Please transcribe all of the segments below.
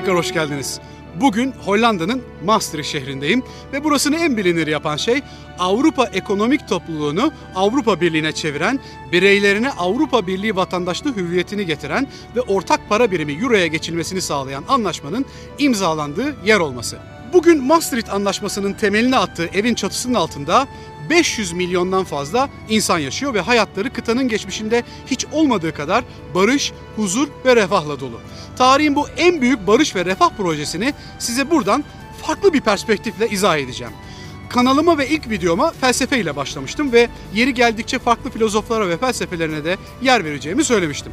Tekrar hoş geldiniz. Bugün Hollanda'nın Maastricht şehrindeyim ve burasını en bilinir yapan şey Avrupa Ekonomik Topluluğunu Avrupa Birliği'ne çeviren, bireylerine Avrupa Birliği vatandaşlığı hüviyetini getiren ve ortak para birimi Euro'ya geçilmesini sağlayan anlaşmanın imzalandığı yer olması. Bugün Maastricht Anlaşması'nın temelini attığı evin çatısının altında 500 milyondan fazla insan yaşıyor ve hayatları kıtanın geçmişinde hiç olmadığı kadar barış, huzur ve refahla dolu. Tarihin bu en büyük barış ve refah projesini size buradan farklı bir perspektifle izah edeceğim. Kanalıma ve ilk videoma felsefe ile başlamıştım ve yeri geldikçe farklı filozoflara ve felsefelerine de yer vereceğimi söylemiştim.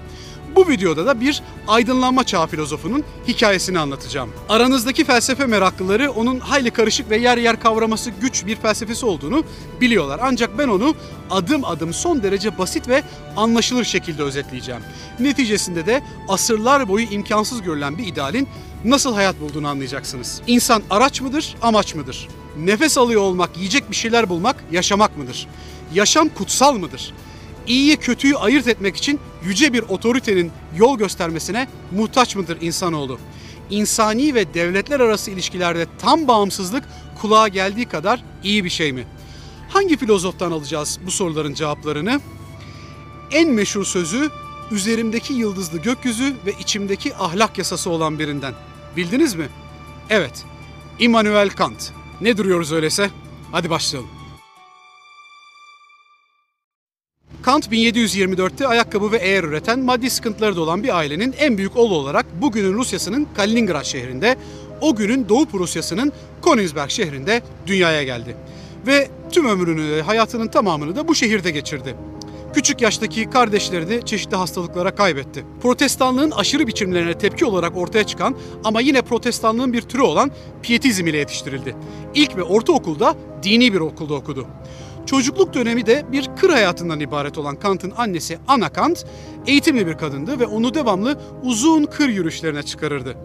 Bu videoda da bir aydınlanma çağı filozofunun hikayesini anlatacağım. Aranızdaki felsefe meraklıları onun hayli karışık ve yer yer kavraması güç bir felsefesi olduğunu biliyorlar. Ancak ben onu adım adım son derece basit ve anlaşılır şekilde özetleyeceğim. Neticesinde de asırlar boyu imkansız görülen bir idealin nasıl hayat bulduğunu anlayacaksınız. İnsan araç mıdır, amaç mıdır? Nefes alıyor olmak, yiyecek bir şeyler bulmak, yaşamak mıdır? Yaşam kutsal mıdır? İyiyi kötüyü ayırt etmek için yüce bir otoritenin yol göstermesine muhtaç mıdır insanoğlu? İnsani ve devletler arası ilişkilerde tam bağımsızlık kulağa geldiği kadar iyi bir şey mi? Hangi filozoftan alacağız bu soruların cevaplarını? En meşhur sözü üzerimdeki yıldızlı gökyüzü ve içimdeki ahlak yasası olan birinden. Bildiniz mi? Evet. Immanuel Kant. Ne duruyoruz öyleyse? Hadi başlayalım. Kant 1724'te ayakkabı ve eğer üreten maddi sıkıntıları da olan bir ailenin en büyük oğlu olarak bugünün Rusyası'nın Kaliningrad şehrinde, o günün Doğu Prusyası'nın Königsberg şehrinde dünyaya geldi. Ve tüm ömrünü, hayatının tamamını da bu şehirde geçirdi. Küçük yaştaki kardeşlerini çeşitli hastalıklara kaybetti. Protestanlığın aşırı biçimlerine tepki olarak ortaya çıkan ama yine protestanlığın bir türü olan Pietizm ile yetiştirildi. İlk ve ortaokulda dini bir okulda okudu. Çocukluk dönemi de bir kır hayatından ibaret olan Kant'ın annesi Anna Kant eğitimli bir kadındı ve onu devamlı uzun kır yürüyüşlerine çıkarırdı.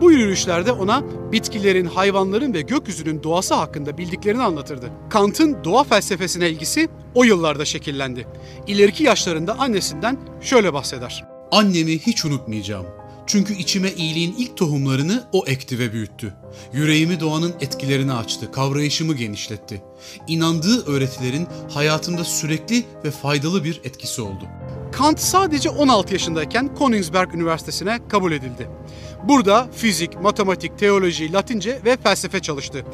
Bu yürüyüşlerde ona bitkilerin, hayvanların ve gökyüzünün doğası hakkında bildiklerini anlatırdı. Kant'ın doğa felsefesine ilgisi o yıllarda şekillendi. İleriki yaşlarında annesinden şöyle bahseder. Annemi hiç unutmayacağım. Çünkü içime iyiliğin ilk tohumlarını o ekti ve büyüttü. Yüreğimi doğanın etkilerine açtı, kavrayışımı genişletti. İnandığı öğretilerin hayatımda sürekli ve faydalı bir etkisi oldu. Kant sadece 16 yaşındayken Königsberg Üniversitesi'ne kabul edildi. Burada fizik, matematik, teoloji, latince ve felsefe çalıştı.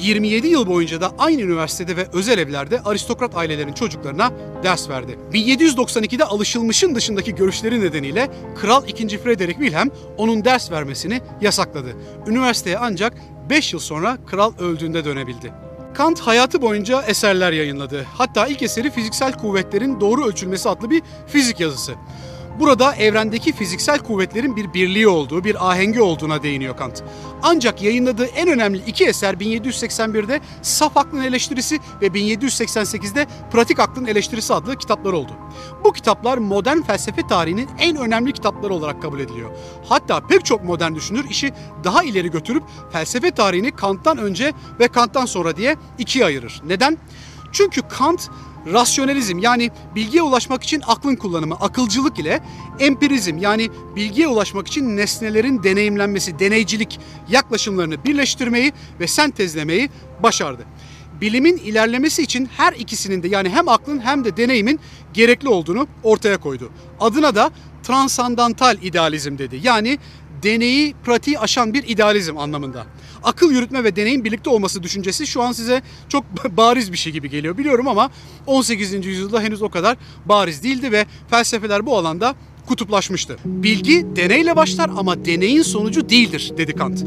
27 yıl boyunca da aynı üniversitede ve özel evlerde aristokrat ailelerin çocuklarına ders verdi. 1792'de alışılmışın dışındaki görüşleri nedeniyle Kral 2. Frederick Wilhelm onun ders vermesini yasakladı. Üniversiteye ancak 5 yıl sonra kral öldüğünde dönebildi. Kant hayatı boyunca eserler yayınladı. Hatta ilk eseri fiziksel kuvvetlerin doğru ölçülmesi adlı bir fizik yazısı. Burada evrendeki fiziksel kuvvetlerin bir birliği olduğu, bir ahengi olduğuna değiniyor Kant. Ancak yayınladığı en önemli iki eser 1781'de Saf Aklın Eleştirisi ve 1788'de Pratik Aklın Eleştirisi adlı kitaplar oldu. Bu kitaplar modern felsefe tarihinin en önemli kitapları olarak kabul ediliyor. Hatta pek çok modern düşünür işi daha ileri götürüp felsefe tarihini Kant'tan önce ve Kant'tan sonra diye ikiye ayırır. Neden? Çünkü Kant rasyonalizm yani bilgiye ulaşmak için aklın kullanımı, akılcılık ile empirizm yani bilgiye ulaşmak için nesnelerin deneyimlenmesi, deneycilik yaklaşımlarını birleştirmeyi ve sentezlemeyi başardı. Bilimin ilerlemesi için her ikisinin de yani hem aklın hem de deneyimin gerekli olduğunu ortaya koydu. Adına da transandantal idealizm dedi. Yani deneyi, pratiği aşan bir idealizm anlamında. Akıl yürütme ve deneyin birlikte olması düşüncesi şu an size çok bariz bir şey gibi geliyor biliyorum ama 18. yüzyılda henüz o kadar bariz değildi ve felsefeler bu alanda kutuplaşmıştı. Bilgi deneyle başlar ama deneyin sonucu değildir dedi Kant.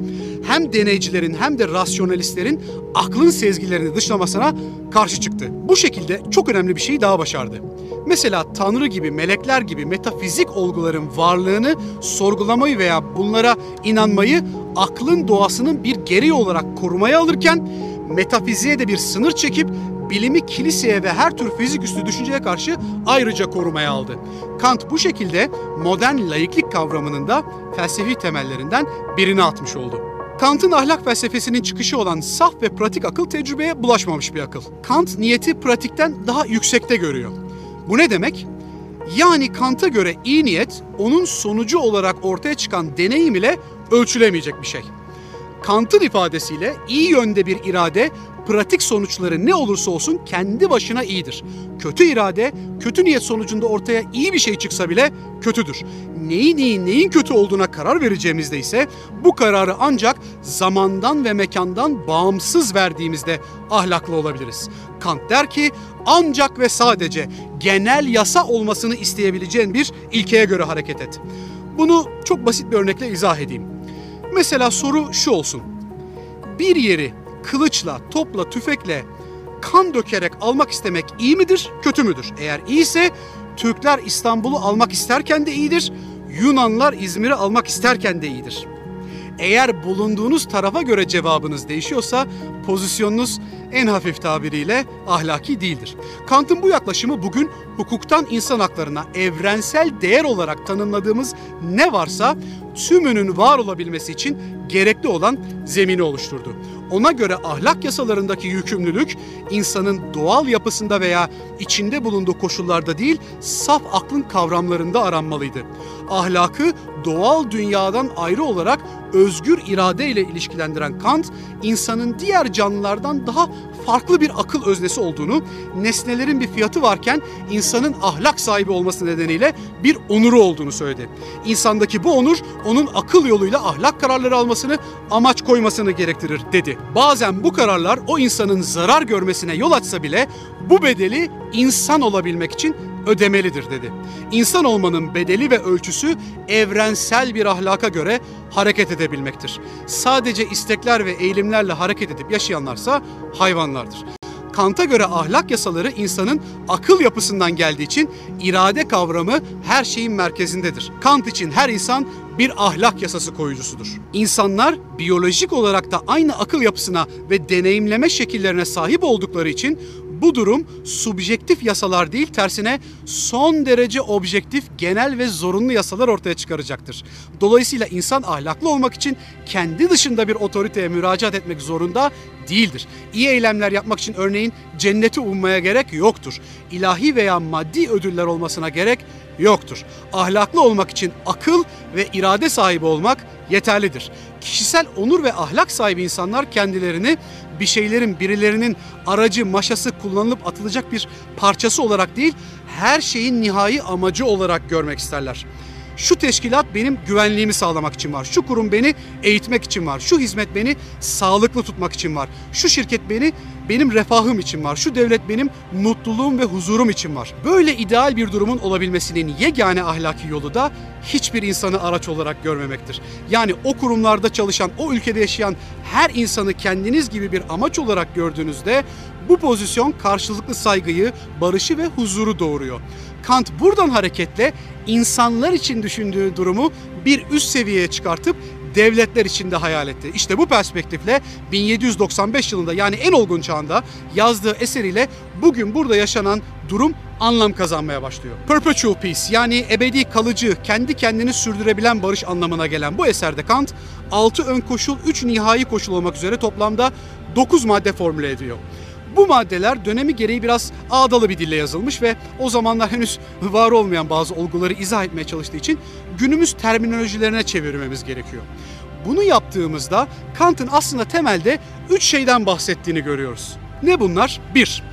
Hem deneycilerin hem de rasyonalistlerin aklın sezgilerini dışlamasına karşı çıktı. Bu şekilde çok önemli bir şeyi daha başardı. Mesela Tanrı gibi, melekler gibi metafizik olguların varlığını sorgulamayı veya bunlara inanmayı aklın doğasının bir gereği olarak korumaya alırken metafiziğe de bir sınır çekip bilimi kiliseye ve her tür fizik üstü düşünceye karşı ayrıca korumaya aldı. Kant bu şekilde modern laiklik kavramının da felsefi temellerinden birini atmış oldu. Kant'ın ahlak felsefesinin çıkışı olan saf ve pratik akıl tecrübeye bulaşmamış bir akıl. Kant niyeti pratikten daha yüksekte görüyor. Bu ne demek? Yani Kant'a göre iyi niyet onun sonucu olarak ortaya çıkan deneyim ile ölçülemeyecek bir şey. Kant'ın ifadesiyle iyi yönde bir irade pratik sonuçları ne olursa olsun kendi başına iyidir. Kötü irade, kötü niyet sonucunda ortaya iyi bir şey çıksa bile kötüdür. Neyin iyi, neyin kötü olduğuna karar vereceğimizde ise bu kararı ancak zamandan ve mekandan bağımsız verdiğimizde ahlaklı olabiliriz. Kant der ki ancak ve sadece genel yasa olmasını isteyebileceğin bir ilkeye göre hareket et. Bunu çok basit bir örnekle izah edeyim. Mesela soru şu olsun. Bir yeri kılıçla, topla, tüfekle kan dökerek almak istemek iyi midir, kötü müdür? Eğer iyiyse Türkler İstanbul'u almak isterken de iyidir, Yunanlar İzmir'i almak isterken de iyidir. Eğer bulunduğunuz tarafa göre cevabınız değişiyorsa pozisyonunuz en hafif tabiriyle ahlaki değildir. Kant'ın bu yaklaşımı bugün hukuktan insan haklarına evrensel değer olarak tanımladığımız ne varsa tümünün var olabilmesi için gerekli olan zemini oluşturdu. Ona göre ahlak yasalarındaki yükümlülük insanın doğal yapısında veya içinde bulunduğu koşullarda değil, saf aklın kavramlarında aranmalıydı. Ahlakı doğal dünyadan ayrı olarak özgür irade ile ilişkilendiren Kant, insanın diğer canlılardan daha farklı bir akıl öznesi olduğunu, nesnelerin bir fiyatı varken insanın ahlak sahibi olması nedeniyle bir onuru olduğunu söyledi. İnsandaki bu onur onun akıl yoluyla ahlak kararları almasını, amaç koymasını gerektirir dedi. Bazen bu kararlar o insanın zarar görmesine yol açsa bile bu bedeli insan olabilmek için ödemelidir dedi. İnsan olmanın bedeli ve ölçüsü evrensel bir ahlaka göre hareket edebilmektir. Sadece istekler ve eğilimlerle hareket edip yaşayanlarsa hayvanlardır. Kant'a göre ahlak yasaları insanın akıl yapısından geldiği için irade kavramı her şeyin merkezindedir. Kant için her insan bir ahlak yasası koyucusudur. İnsanlar biyolojik olarak da aynı akıl yapısına ve deneyimleme şekillerine sahip oldukları için bu durum subjektif yasalar değil tersine son derece objektif, genel ve zorunlu yasalar ortaya çıkaracaktır. Dolayısıyla insan ahlaklı olmak için kendi dışında bir otoriteye müracaat etmek zorunda değildir. İyi eylemler yapmak için örneğin cenneti ummaya gerek yoktur. İlahi veya maddi ödüller olmasına gerek yoktur. Ahlaklı olmak için akıl ve irade sahibi olmak yeterlidir. Kişisel onur ve ahlak sahibi insanlar kendilerini bir şeylerin birilerinin aracı, maşası kullanılıp atılacak bir parçası olarak değil, her şeyin nihai amacı olarak görmek isterler. Şu teşkilat benim güvenliğimi sağlamak için var. Şu kurum beni eğitmek için var. Şu hizmet beni sağlıklı tutmak için var. Şu şirket beni benim refahım için var. Şu devlet benim mutluluğum ve huzurum için var. Böyle ideal bir durumun olabilmesinin yegane ahlaki yolu da hiçbir insanı araç olarak görmemektir. Yani o kurumlarda çalışan, o ülkede yaşayan her insanı kendiniz gibi bir amaç olarak gördüğünüzde bu pozisyon karşılıklı saygıyı, barışı ve huzuru doğuruyor. Kant buradan hareketle insanlar için düşündüğü durumu bir üst seviyeye çıkartıp devletler içinde hayal etti. İşte bu perspektifle 1795 yılında yani en olgun çağında yazdığı eseriyle bugün burada yaşanan durum anlam kazanmaya başlıyor. Perpetual Peace yani ebedi kalıcı, kendi kendini sürdürebilen barış anlamına gelen bu eserde Kant 6 ön koşul, 3 nihai koşul olmak üzere toplamda 9 madde formüle ediyor. Bu maddeler dönemi gereği biraz ağdalı bir dille yazılmış ve o zamanlar henüz var olmayan bazı olguları izah etmeye çalıştığı için günümüz terminolojilerine çevirmemiz gerekiyor. Bunu yaptığımızda Kant'ın aslında temelde üç şeyden bahsettiğini görüyoruz. Ne bunlar? Bir,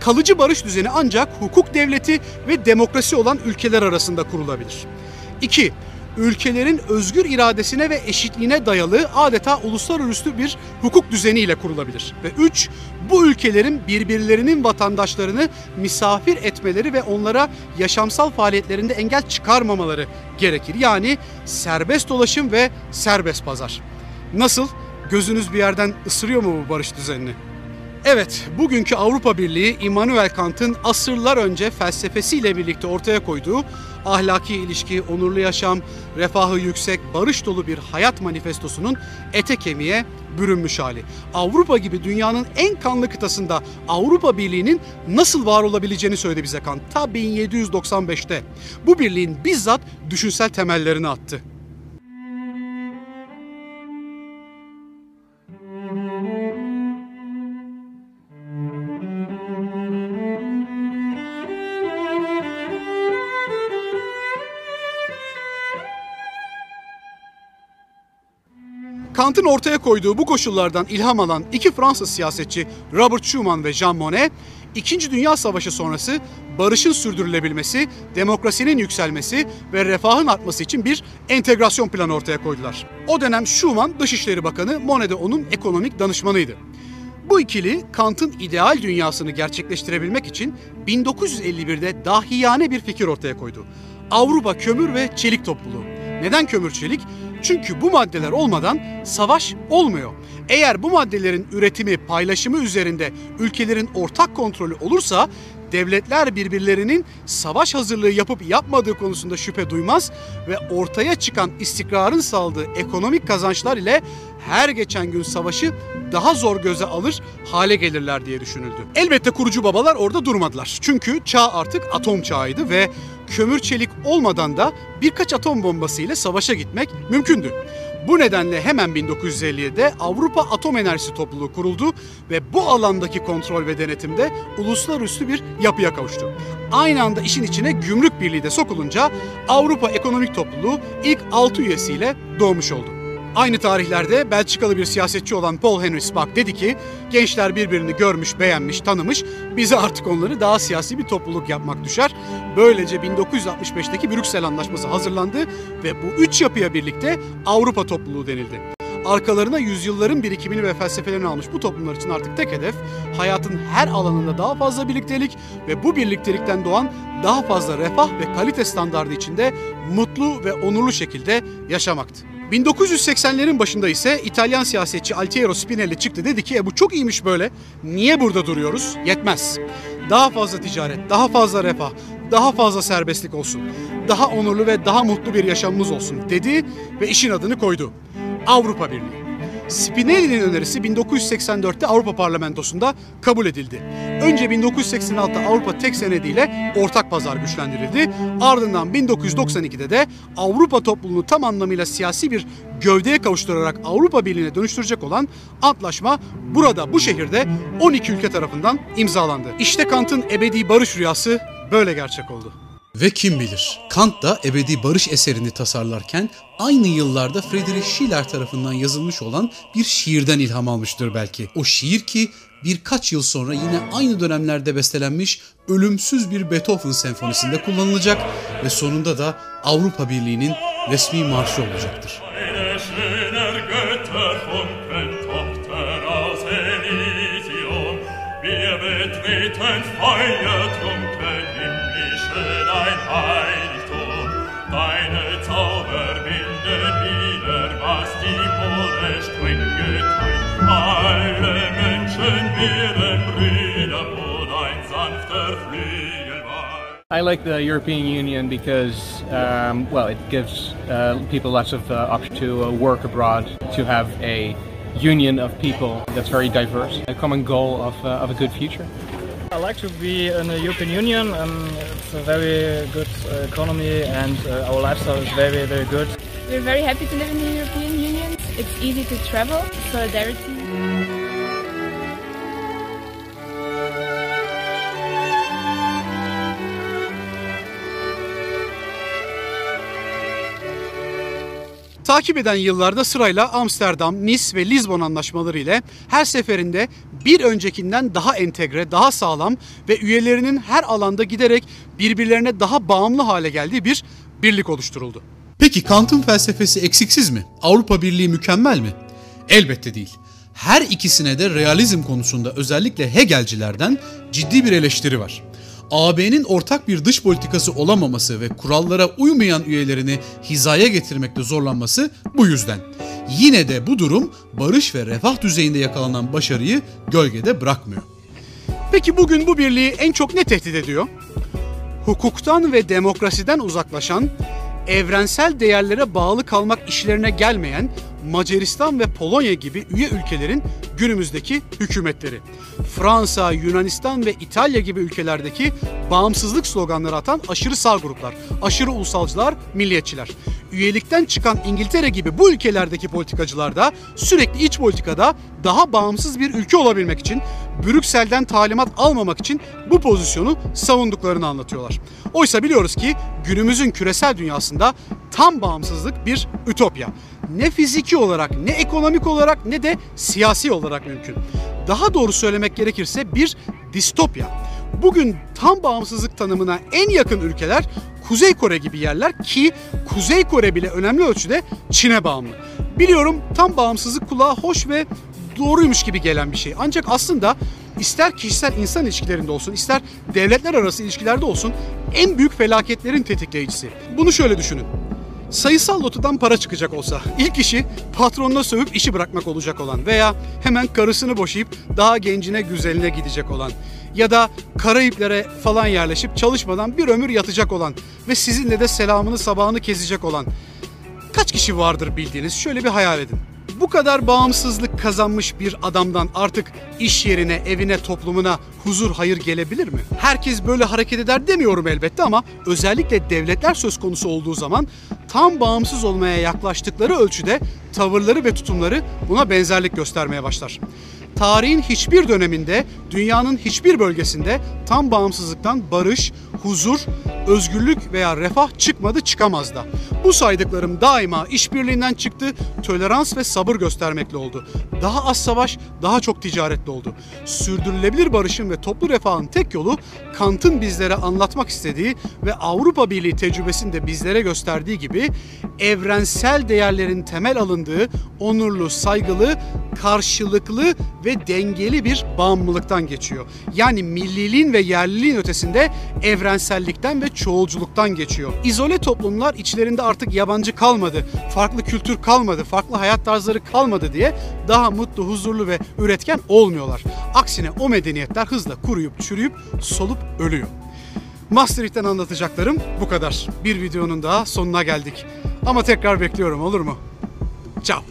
kalıcı barış düzeni ancak hukuk devleti ve demokrasi olan ülkeler arasında kurulabilir. İki, ülkelerin özgür iradesine ve eşitliğine dayalı adeta uluslararası bir hukuk düzeniyle kurulabilir. Ve üç, bu ülkelerin birbirlerinin vatandaşlarını misafir etmeleri ve onlara yaşamsal faaliyetlerinde engel çıkarmamaları gerekir. Yani serbest dolaşım ve serbest pazar. Nasıl? Gözünüz bir yerden ısırıyor mu bu barış düzenini? Evet, bugünkü Avrupa Birliği Immanuel Kant'ın asırlar önce felsefesiyle birlikte ortaya koyduğu ahlaki ilişki, onurlu yaşam, refahı yüksek, barış dolu bir hayat manifestosunun ete kemiğe bürünmüş hali. Avrupa gibi dünyanın en kanlı kıtasında Avrupa Birliği'nin nasıl var olabileceğini söyledi bize Kant ta 1795'te. Bu birliğin bizzat düşünsel temellerini attı. Kant'ın ortaya koyduğu bu koşullardan ilham alan iki Fransız siyasetçi Robert Schuman ve Jean Monnet, İkinci Dünya Savaşı sonrası barışın sürdürülebilmesi, demokrasinin yükselmesi ve refahın artması için bir entegrasyon planı ortaya koydular. O dönem Schuman Dışişleri Bakanı, Monnet de onun ekonomik danışmanıydı. Bu ikili Kant'ın ideal dünyasını gerçekleştirebilmek için 1951'de dahiyane bir fikir ortaya koydu. Avrupa Kömür ve Çelik Topluluğu. Neden kömür çelik? Çünkü bu maddeler olmadan savaş olmuyor. Eğer bu maddelerin üretimi, paylaşımı üzerinde ülkelerin ortak kontrolü olursa devletler birbirlerinin savaş hazırlığı yapıp yapmadığı konusunda şüphe duymaz ve ortaya çıkan istikrarın sağladığı ekonomik kazançlar ile her geçen gün savaşı daha zor göze alır hale gelirler diye düşünüldü. Elbette kurucu babalar orada durmadılar. Çünkü çağ artık atom çağıydı ve kömür çelik olmadan da birkaç atom bombası ile savaşa gitmek mümkündü. Bu nedenle hemen 1957'de Avrupa Atom Enerjisi Topluluğu kuruldu ve bu alandaki kontrol ve denetimde uluslararası bir yapıya kavuştu. Aynı anda işin içine gümrük birliği de sokulunca Avrupa Ekonomik Topluluğu ilk 6 üyesiyle doğmuş oldu. Aynı tarihlerde Belçikalı bir siyasetçi olan Paul Henry Spaak dedi ki gençler birbirini görmüş, beğenmiş, tanımış. Bize artık onları daha siyasi bir topluluk yapmak düşer. Böylece 1965'teki Brüksel Anlaşması hazırlandı ve bu üç yapıya birlikte Avrupa topluluğu denildi. Arkalarına yüzyılların birikimini ve felsefelerini almış bu toplumlar için artık tek hedef hayatın her alanında daha fazla birliktelik ve bu birliktelikten doğan daha fazla refah ve kalite standardı içinde mutlu ve onurlu şekilde yaşamaktı. 1980'lerin başında ise İtalyan siyasetçi Altiero Spinelli çıktı dedi ki e bu çok iyiymiş böyle. Niye burada duruyoruz? Yetmez. Daha fazla ticaret, daha fazla refah, daha fazla serbestlik olsun. Daha onurlu ve daha mutlu bir yaşamımız olsun dedi ve işin adını koydu. Avrupa Birliği. Spinelli'nin önerisi 1984'te Avrupa Parlamentosu'nda kabul edildi. Önce 1986'da Avrupa tek senediyle ortak pazar güçlendirildi. Ardından 1992'de de Avrupa topluluğunu tam anlamıyla siyasi bir gövdeye kavuşturarak Avrupa Birliği'ne dönüştürecek olan antlaşma burada bu şehirde 12 ülke tarafından imzalandı. İşte Kant'ın ebedi barış rüyası böyle gerçek oldu. Ve kim bilir Kant da ebedi barış eserini tasarlarken aynı yıllarda Friedrich Schiller tarafından yazılmış olan bir şiirden ilham almıştır belki. O şiir ki birkaç yıl sonra yine aynı dönemlerde bestelenmiş ölümsüz bir Beethoven senfonisinde kullanılacak ve sonunda da Avrupa Birliği'nin resmi marşı olacaktır. Eine I like the European Union because, um, well, it gives uh, people lots of uh, option to uh, work abroad, to have a union of people that's very diverse, a common goal of, uh, of a good future. I like to be in the European Union. Um, it's a very good uh, economy and uh, our lifestyle is very, very good. We're very happy to live in the European Union. It's easy to travel, solidarity. Takip eden yıllarda sırayla Amsterdam, Nice ve Lizbon anlaşmaları ile her seferinde bir öncekinden daha entegre, daha sağlam ve üyelerinin her alanda giderek birbirlerine daha bağımlı hale geldiği bir birlik oluşturuldu. Peki Kant'ın felsefesi eksiksiz mi? Avrupa Birliği mükemmel mi? Elbette değil. Her ikisine de realizm konusunda özellikle Hegelcilerden ciddi bir eleştiri var. AB'nin ortak bir dış politikası olamaması ve kurallara uymayan üyelerini hizaya getirmekte zorlanması bu yüzden. Yine de bu durum barış ve refah düzeyinde yakalanan başarıyı gölgede bırakmıyor. Peki bugün bu birliği en çok ne tehdit ediyor? Hukuktan ve demokrasiden uzaklaşan, evrensel değerlere bağlı kalmak işlerine gelmeyen Macaristan ve Polonya gibi üye ülkelerin günümüzdeki hükümetleri. Fransa, Yunanistan ve İtalya gibi ülkelerdeki bağımsızlık sloganları atan aşırı sağ gruplar, aşırı ulusalcılar, milliyetçiler. Üyelikten çıkan İngiltere gibi bu ülkelerdeki politikacılar da sürekli iç politikada daha bağımsız bir ülke olabilmek için Brüksel'den talimat almamak için bu pozisyonu savunduklarını anlatıyorlar. Oysa biliyoruz ki günümüzün küresel dünyasında tam bağımsızlık bir ütopya. Ne fiziki olarak, ne ekonomik olarak, ne de siyasi olarak mümkün. Daha doğru söylemek gerekirse bir distopya. Bugün tam bağımsızlık tanımına en yakın ülkeler Kuzey Kore gibi yerler ki Kuzey Kore bile önemli ölçüde Çin'e bağımlı. Biliyorum tam bağımsızlık kulağa hoş ve doğruymuş gibi gelen bir şey. Ancak aslında ister kişisel insan ilişkilerinde olsun, ister devletler arası ilişkilerde olsun en büyük felaketlerin tetikleyicisi. Bunu şöyle düşünün. Sayısal lotodan para çıkacak olsa ilk işi patronuna sövüp işi bırakmak olacak olan veya hemen karısını boşayıp daha gencine güzeline gidecek olan ya da Karayiplere falan yerleşip çalışmadan bir ömür yatacak olan ve sizinle de selamını sabahını kesecek olan kaç kişi vardır bildiğiniz şöyle bir hayal edin. Bu kadar bağımsızlık kazanmış bir adamdan artık iş yerine, evine, toplumuna huzur, hayır gelebilir mi? Herkes böyle hareket eder demiyorum elbette ama özellikle devletler söz konusu olduğu zaman tam bağımsız olmaya yaklaştıkları ölçüde tavırları ve tutumları buna benzerlik göstermeye başlar. Tarihin hiçbir döneminde, dünyanın hiçbir bölgesinde tam bağımsızlıktan barış, huzur, özgürlük veya refah çıkmadı çıkamaz da. Bu saydıklarım daima işbirliğinden çıktı, tolerans ve sabır göstermekle oldu. Daha az savaş, daha çok ticaretli oldu. Sürdürülebilir barışın ve toplu refahın tek yolu Kant'ın bizlere anlatmak istediği ve Avrupa Birliği tecrübesinde bizlere gösterdiği gibi evrensel değerlerin temel alındığı onurlu, saygılı, karşılıklı ve dengeli bir bağımlılıktan geçiyor. Yani milliliğin ve yerliliğin ötesinde evrensellikten ve çoğulculuktan geçiyor. İzole toplumlar içlerinde artık yabancı kalmadı, farklı kültür kalmadı, farklı hayat tarzları kalmadı diye daha mutlu, huzurlu ve üretken olmuyorlar. Aksine o medeniyetler hızla kuruyup, çürüyüp, solup ölüyor. Maastricht'ten anlatacaklarım bu kadar. Bir videonun daha sonuna geldik. Ama tekrar bekliyorum olur mu? Ciao.